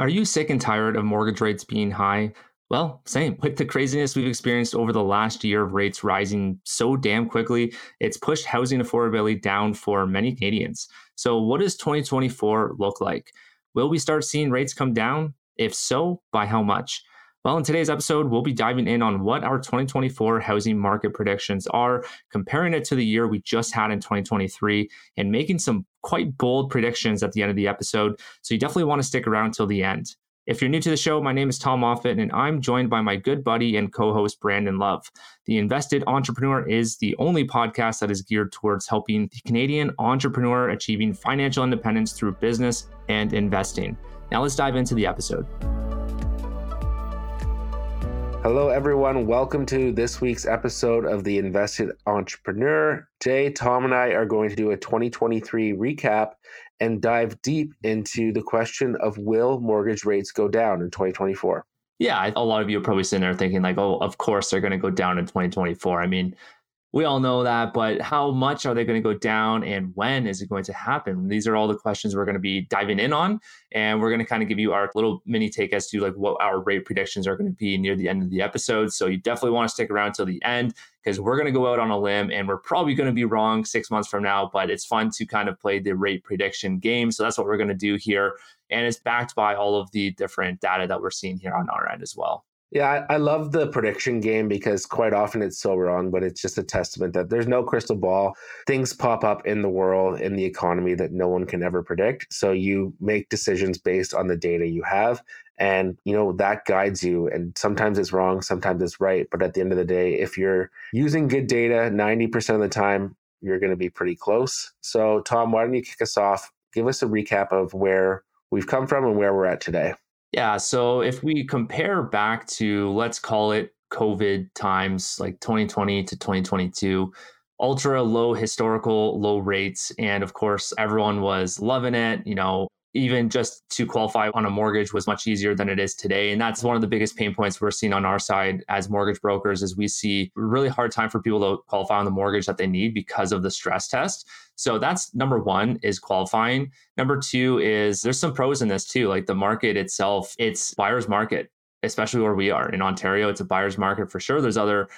Are you sick and tired of mortgage rates being high? Well, same. With the craziness we've experienced over the last year of rates rising so damn quickly, it's pushed housing affordability down for many Canadians. So, what does 2024 look like? Will we start seeing rates come down? If so, by how much? Well, in today's episode, we'll be diving in on what our 2024 housing market predictions are, comparing it to the year we just had in 2023, and making some quite bold predictions at the end of the episode. So you definitely want to stick around till the end. If you're new to the show, my name is Tom Moffat, and I'm joined by my good buddy and co host, Brandon Love. The Invested Entrepreneur is the only podcast that is geared towards helping the Canadian entrepreneur achieving financial independence through business and investing. Now, let's dive into the episode. Hello, everyone. Welcome to this week's episode of The Invested Entrepreneur. Today, Tom and I are going to do a 2023 recap and dive deep into the question of will mortgage rates go down in 2024? Yeah, a lot of you are probably sitting there thinking, like, oh, of course they're going to go down in 2024. I mean, we all know that, but how much are they going to go down and when is it going to happen? These are all the questions we're going to be diving in on. And we're going to kind of give you our little mini take as to like what our rate predictions are going to be near the end of the episode. So you definitely want to stick around till the end because we're going to go out on a limb and we're probably going to be wrong six months from now, but it's fun to kind of play the rate prediction game. So that's what we're going to do here. And it's backed by all of the different data that we're seeing here on our end as well. Yeah, I, I, love the prediction game because quite often it's so wrong, but it's just a testament that there's no crystal ball. Things pop up in the world, in the economy that no one can ever predict. So you make decisions based on the data you have. And, you know, that guides you. And sometimes it's wrong, sometimes it's right. But at the end of the day, if you're using good data 90% of the time, you're going to be pretty close. So, Tom, why don't you kick us off? Give us a recap of where we've come from and where we're at today. Yeah. So if we compare back to, let's call it COVID times, like 2020 to 2022, ultra low historical low rates. And of course, everyone was loving it. You know, even just to qualify on a mortgage was much easier than it is today. And that's one of the biggest pain points we're seeing on our side as mortgage brokers is we see really hard time for people to qualify on the mortgage that they need because of the stress test. So that's number one is qualifying. Number two is there's some pros in this too like the market itself it's buyer's market especially where we are in ontario it's a buyer's market for sure. There's other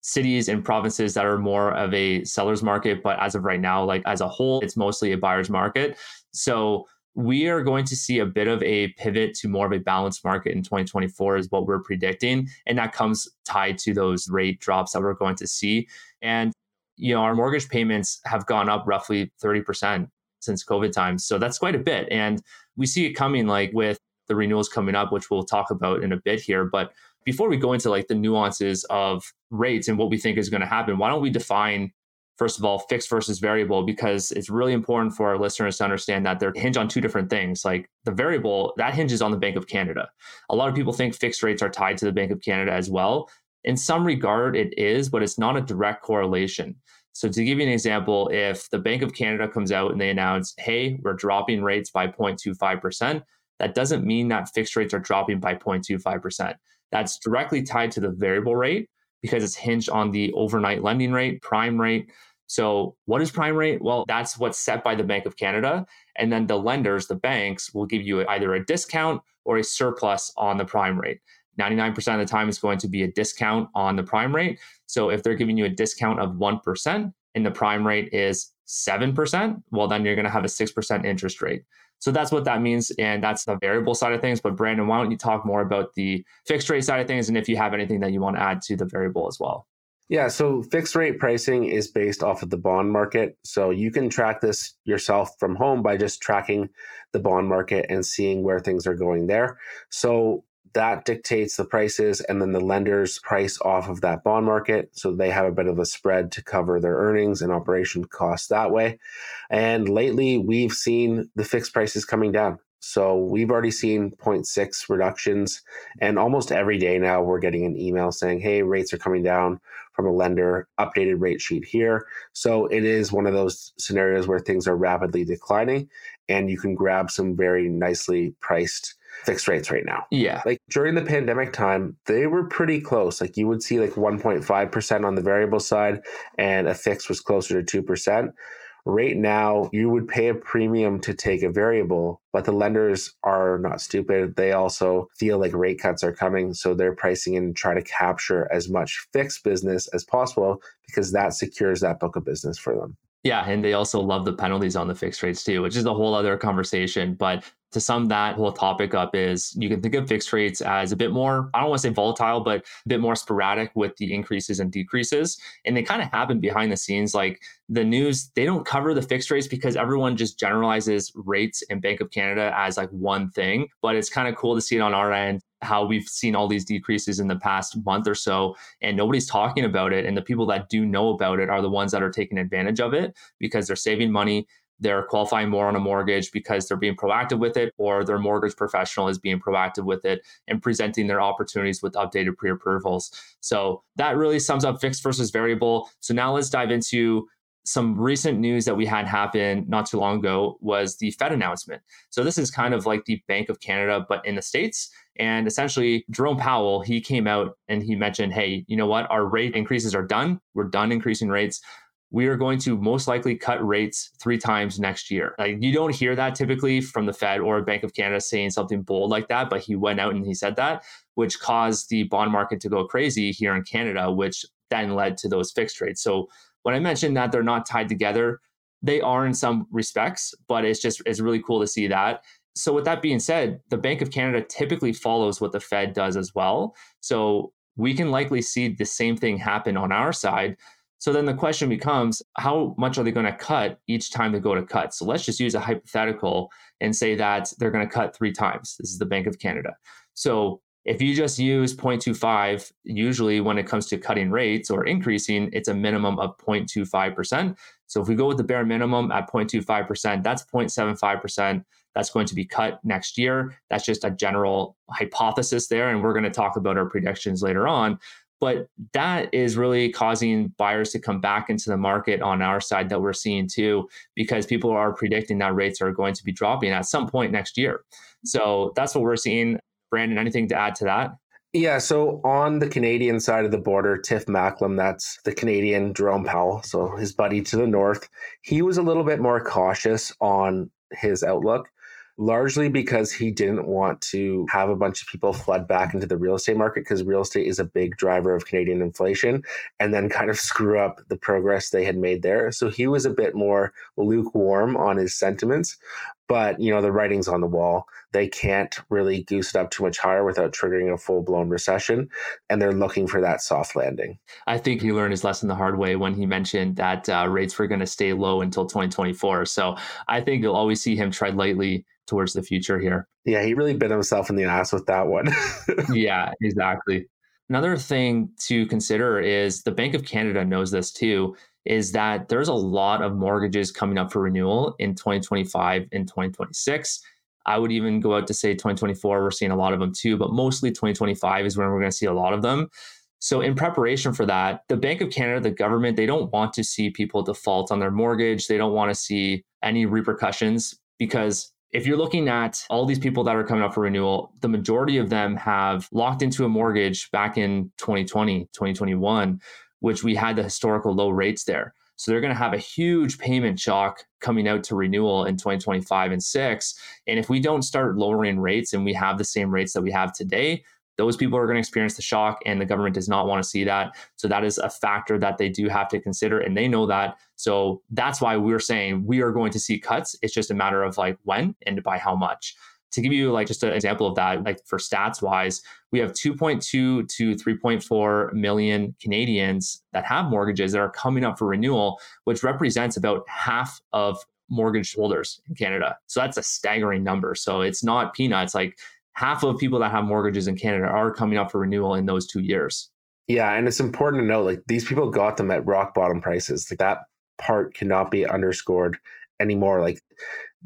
cities and provinces that are more of a seller's market but as of right now like as a whole it's mostly a buyer's market. So we are going to see a bit of a pivot to more of a balanced market in 2024 is what we're predicting. And that comes tied to those rate drops that we're going to see. And you know our mortgage payments have gone up roughly 30% since covid times. So that's quite a bit. And we see it coming like with the renewals coming up which we'll talk about in a bit here. But before we go into like the nuances of rates and what we think is going to happen why don't we define first of all, fixed versus variable, because it's really important for our listeners to understand that they're hinge on two different things. Like the variable, that hinges on the Bank of Canada. A lot of people think fixed rates are tied to the Bank of Canada as well. In some regard, it is, but it's not a direct correlation. So, to give you an example, if the Bank of Canada comes out and they announce, hey, we're dropping rates by 0.25%, that doesn't mean that fixed rates are dropping by 0.25%. That's directly tied to the variable rate because it's hinged on the overnight lending rate, prime rate, so, what is prime rate? Well, that's what's set by the Bank of Canada. And then the lenders, the banks, will give you either a discount or a surplus on the prime rate. 99% of the time, it's going to be a discount on the prime rate. So, if they're giving you a discount of 1% and the prime rate is 7%, well, then you're going to have a 6% interest rate. So that's what that means. And that's the variable side of things. But Brandon, why don't you talk more about the fixed rate side of things and if you have anything that you want to add to the variable as well? Yeah, so fixed rate pricing is based off of the bond market. So you can track this yourself from home by just tracking the bond market and seeing where things are going there. So that dictates the prices, and then the lenders price off of that bond market. So they have a bit of a spread to cover their earnings and operation costs that way. And lately, we've seen the fixed prices coming down. So we've already seen 0.6 reductions. And almost every day now, we're getting an email saying, hey, rates are coming down from a lender, updated rate sheet here. So it is one of those scenarios where things are rapidly declining and you can grab some very nicely priced fixed rates right now. Yeah. Like during the pandemic time, they were pretty close. Like you would see like 1.5% on the variable side and a fix was closer to 2%. right now you would pay a premium to take a variable, but the lenders are not stupid. They also feel like rate cuts are coming. So they're pricing in and try to capture as much fixed business as possible because that secures that book of business for them. Yeah, and they also love the penalties on the fixed rates too, which is a whole other conversation. But to sum that whole topic up is you can think of fixed rates as a bit more i don't want to say volatile but a bit more sporadic with the increases and decreases. And they kind of happen behind the scenes like the news they don't cover the fixed rates because everyone just generalizes rates and bank of canada as like one thing. But it's kind of cool to see it on our end how we've seen all these decreases in the past month or so and nobody's talking about it. And the people that do know about it are the ones that are taking advantage of it because they're saving money they're qualifying more on a mortgage because they're being proactive with it, or their mortgage professional is being proactive with it and presenting their opportunities with updated pre approvals. So that really sums up fixed versus variable. So now let's dive into some recent news that we had happen not too long ago was the Fed announcement. So this is kind of like the Bank of Canada, but in the States. And essentially, Jerome Powell, he came out and he mentioned, hey, you know what? Our rate increases are done. We're done increasing rates we are going to most likely cut rates three times next year. Like you don't hear that typically from the Fed or Bank of Canada saying something bold like that, but he went out and he said that, which caused the bond market to go crazy here in Canada, which then led to those fixed rates. So when I mentioned that they're not tied together, they are in some respects, but it's just it's really cool to see that. So with that being said, the Bank of Canada typically follows what the Fed does as well. So we can likely see the same thing happen on our side. So then the question becomes how much are they going to cut each time they go to cut? So let's just use a hypothetical and say that they're going to cut three times. This is the Bank of Canada. So if you just use 0.25, usually when it comes to cutting rates or increasing, it's a minimum of 0.25%. So if we go with the bare minimum at 0.25%, that's 0.75% that's going to be cut next year. That's just a general hypothesis there. And we're going to talk about our predictions later on. But that is really causing buyers to come back into the market on our side that we're seeing too, because people are predicting that rates are going to be dropping at some point next year. So that's what we're seeing. Brandon, anything to add to that? Yeah, so on the Canadian side of the border, Tiff Macklem, that's the Canadian Jerome Powell, so his buddy to the north, he was a little bit more cautious on his outlook largely because he didn't want to have a bunch of people flood back into the real estate market because real estate is a big driver of Canadian inflation and then kind of screw up the progress they had made there. So he was a bit more lukewarm on his sentiments. But, you know, the writing's on the wall. They can't really goose it up too much higher without triggering a full blown recession. And they're looking for that soft landing. I think he learned his lesson the hard way when he mentioned that uh, rates were going to stay low until 2024. So I think you'll always see him tread lightly towards the future here. Yeah, he really bit himself in the ass with that one. yeah, exactly. Another thing to consider is the Bank of Canada knows this too is that there's a lot of mortgages coming up for renewal in 2025 and 2026. I would even go out to say 2024, we're seeing a lot of them too, but mostly 2025 is when we're going to see a lot of them. So, in preparation for that, the Bank of Canada, the government, they don't want to see people default on their mortgage. They don't want to see any repercussions because if you're looking at all these people that are coming up for renewal, the majority of them have locked into a mortgage back in 2020, 2021, which we had the historical low rates there. So they're going to have a huge payment shock coming out to renewal in 2025 and 6. And if we don't start lowering rates and we have the same rates that we have today, those people are going to experience the shock and the government does not want to see that so that is a factor that they do have to consider and they know that so that's why we're saying we are going to see cuts it's just a matter of like when and by how much to give you like just an example of that like for stats wise we have 2.2 to 3.4 million canadians that have mortgages that are coming up for renewal which represents about half of mortgage holders in canada so that's a staggering number so it's not peanuts like half of people that have mortgages in Canada are coming up for renewal in those two years. Yeah, and it's important to note like these people got them at rock bottom prices. Like that part cannot be underscored anymore. Like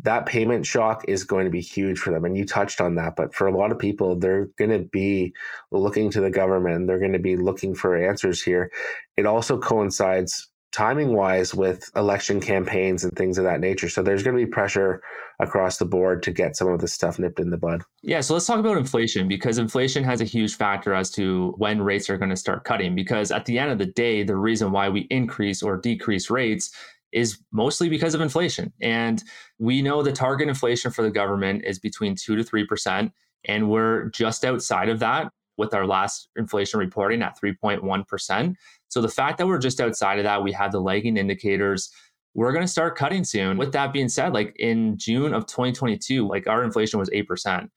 that payment shock is going to be huge for them. And you touched on that, but for a lot of people, they're going to be looking to the government. They're going to be looking for answers here. It also coincides timing wise with election campaigns and things of that nature. So there's going to be pressure across the board to get some of this stuff nipped in the bud. Yeah, so let's talk about inflation because inflation has a huge factor as to when rates are going to start cutting. Because at the end of the day, the reason why we increase or decrease rates is mostly because of inflation. And we know the target inflation for the government is between 2 to 3%. And we're just outside of that with our last inflation reporting at 3.1%. So the fact that we're just outside of that, we have the lagging indicators. We're going to start cutting soon. With that being said, like in June of 2022, like our inflation was 8%.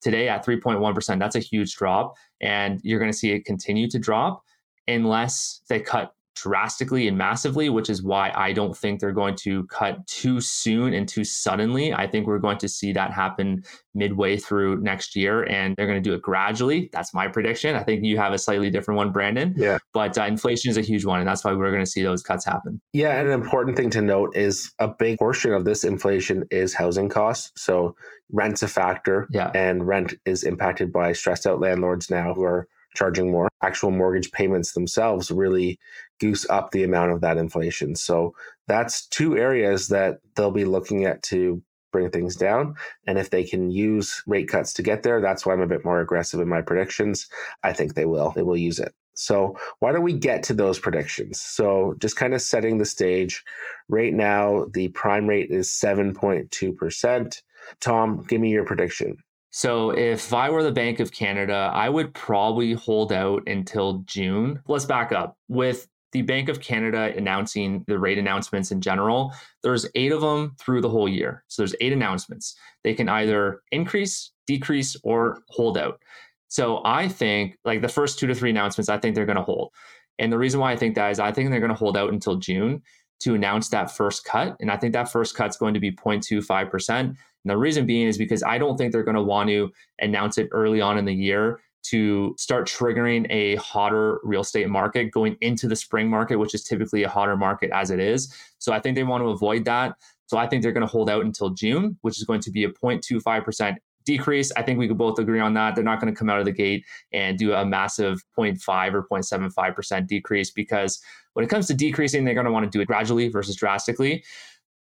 Today at 3.1%, that's a huge drop. And you're going to see it continue to drop unless they cut drastically and massively, which is why I don't think they're going to cut too soon and too suddenly. I think we're going to see that happen midway through next year and they're going to do it gradually. That's my prediction. I think you have a slightly different one, Brandon. Yeah. But uh, inflation is a huge one and that's why we're going to see those cuts happen. Yeah. And an important thing to note is a big portion of this inflation is housing costs. So rent's a factor. Yeah. And rent is impacted by stressed out landlords now who are charging more. Actual mortgage payments themselves really goose up the amount of that inflation. So that's two areas that they'll be looking at to bring things down. And if they can use rate cuts to get there, that's why I'm a bit more aggressive in my predictions. I think they will. They will use it. So, why don't we get to those predictions? So, just kind of setting the stage. Right now, the prime rate is 7.2%. Tom, give me your prediction. So if I were the Bank of Canada, I would probably hold out until June. Let's back up. With the Bank of Canada announcing the rate announcements in general, there's eight of them through the whole year. So there's eight announcements. They can either increase, decrease, or hold out. So I think like the first two to three announcements, I think they're going to hold. And the reason why I think that is I think they're going to hold out until June to announce that first cut. And I think that first cut's going to be 0.25%. And the reason being is because I don't think they're going to want to announce it early on in the year to start triggering a hotter real estate market going into the spring market, which is typically a hotter market as it is. So I think they want to avoid that. So I think they're going to hold out until June, which is going to be a 0.25% decrease. I think we could both agree on that. They're not going to come out of the gate and do a massive 0.5 or 0.75% decrease because when it comes to decreasing, they're going to want to do it gradually versus drastically.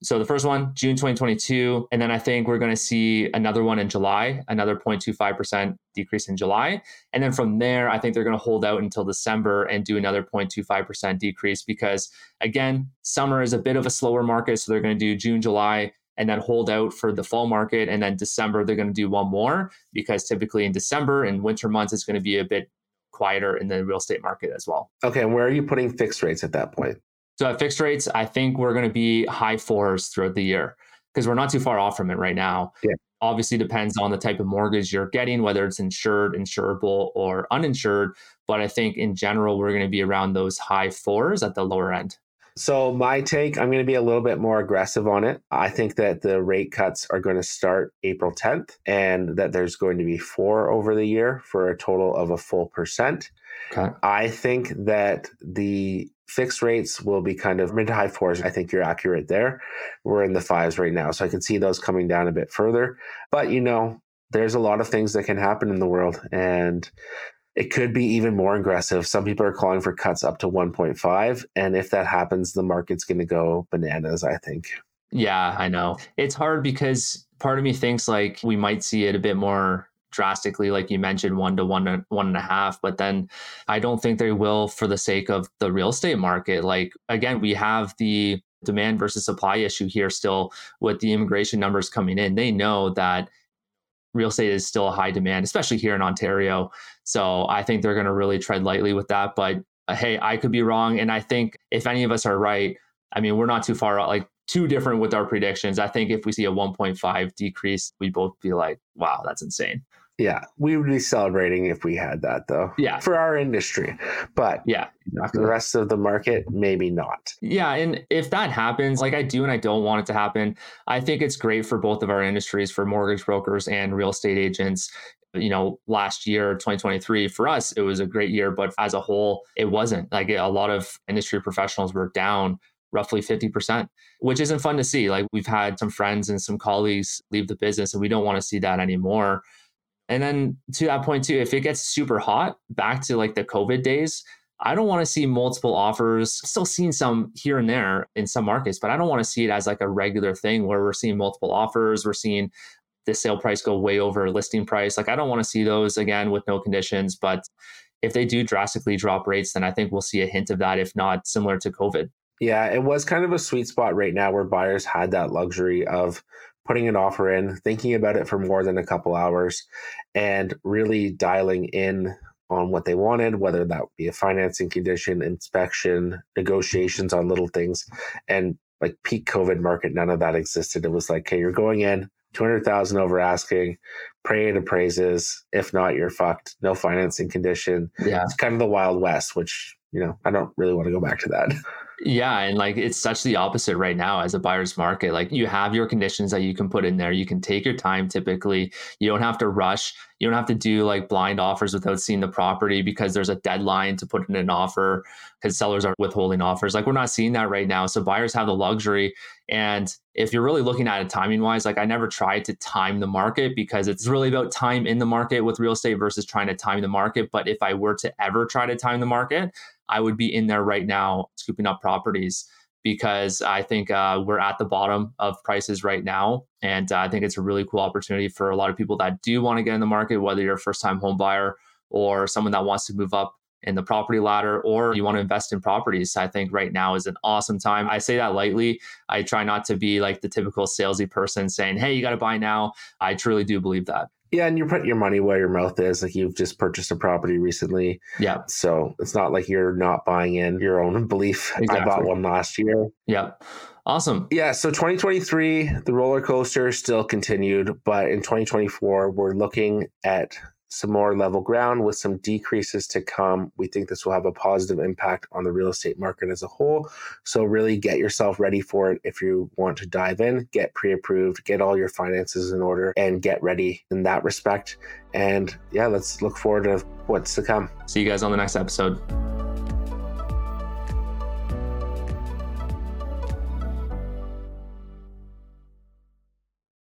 So the first one, June 2022. And then I think we're going to see another one in July, another 0.25% decrease in July. And then from there, I think they're going to hold out until December and do another 0.25% decrease because, again, summer is a bit of a slower market. So they're going to do June, July, and then hold out for the fall market. And then December, they're going to do one more because typically in December and winter months, it's going to be a bit quieter in the real estate market as well. Okay. And where are you putting fixed rates at that point? So at fixed rates, I think we're going to be high fours throughout the year because we're not too far off from it right now. Yeah. Obviously, depends on the type of mortgage you're getting, whether it's insured, insurable, or uninsured. But I think in general, we're going to be around those high fours at the lower end. So, my take, I'm going to be a little bit more aggressive on it. I think that the rate cuts are going to start April 10th and that there's going to be four over the year for a total of a full percent. Okay. I think that the fixed rates will be kind of mid to high fours. I think you're accurate there. We're in the fives right now. So I can see those coming down a bit further. But, you know, there's a lot of things that can happen in the world. And it could be even more aggressive. Some people are calling for cuts up to 1.5. And if that happens, the market's going to go bananas, I think. Yeah, I know. It's hard because part of me thinks like we might see it a bit more drastically, like you mentioned, one to one one and a half. But then I don't think they will for the sake of the real estate market. Like again, we have the demand versus supply issue here still with the immigration numbers coming in. They know that real estate is still a high demand, especially here in Ontario. So I think they're going to really tread lightly with that. But uh, hey, I could be wrong. And I think if any of us are right, I mean, we're not too far out. Like too different with our predictions. I think if we see a 1.5 decrease, we both be like, wow, that's insane. Yeah, we would be celebrating if we had that though. Yeah. For our industry. But yeah, exactly. the rest of the market, maybe not. Yeah. And if that happens, like I do and I don't want it to happen, I think it's great for both of our industries, for mortgage brokers and real estate agents. You know, last year, 2023, for us, it was a great year, but as a whole, it wasn't. Like a lot of industry professionals were down roughly 50%, which isn't fun to see. Like we've had some friends and some colleagues leave the business, and we don't want to see that anymore. And then to that point too, if it gets super hot, back to like the COVID days, I don't want to see multiple offers. Still seeing some here and there in some markets, but I don't want to see it as like a regular thing where we're seeing multiple offers. We're seeing the sale price go way over listing price. Like I don't want to see those again with no conditions. But if they do drastically drop rates, then I think we'll see a hint of that, if not similar to COVID. Yeah, it was kind of a sweet spot right now where buyers had that luxury of putting an offer in, thinking about it for more than a couple hours, and really dialing in on what they wanted, whether that be a financing condition, inspection, negotiations on little things. And like peak COVID market, none of that existed. It was like, okay, you're going in, 200,000 over asking, pray it appraises. If not, you're fucked. No financing condition. Yeah. It's kind of the Wild West, which, you know, I don't really want to go back to that. Yeah, and like it's such the opposite right now as a buyer's market. Like you have your conditions that you can put in there. You can take your time typically. You don't have to rush. You don't have to do like blind offers without seeing the property because there's a deadline to put in an offer because sellers are withholding offers. Like we're not seeing that right now. So buyers have the luxury. And if you're really looking at it timing wise, like I never tried to time the market because it's really about time in the market with real estate versus trying to time the market. But if I were to ever try to time the market, I would be in there right now scooping up properties because I think uh, we're at the bottom of prices right now. And uh, I think it's a really cool opportunity for a lot of people that do want to get in the market, whether you're a first time home buyer or someone that wants to move up in the property ladder or you want to invest in properties. I think right now is an awesome time. I say that lightly. I try not to be like the typical salesy person saying, hey, you got to buy now. I truly do believe that. Yeah, and you're putting your money where your mouth is. Like you've just purchased a property recently. Yeah. So it's not like you're not buying in your own belief. Exactly. I bought one last year. Yeah. Awesome. Yeah. So 2023, the roller coaster still continued, but in 2024, we're looking at some more level ground with some decreases to come. We think this will have a positive impact on the real estate market as a whole. So, really get yourself ready for it if you want to dive in, get pre approved, get all your finances in order, and get ready in that respect. And yeah, let's look forward to what's to come. See you guys on the next episode.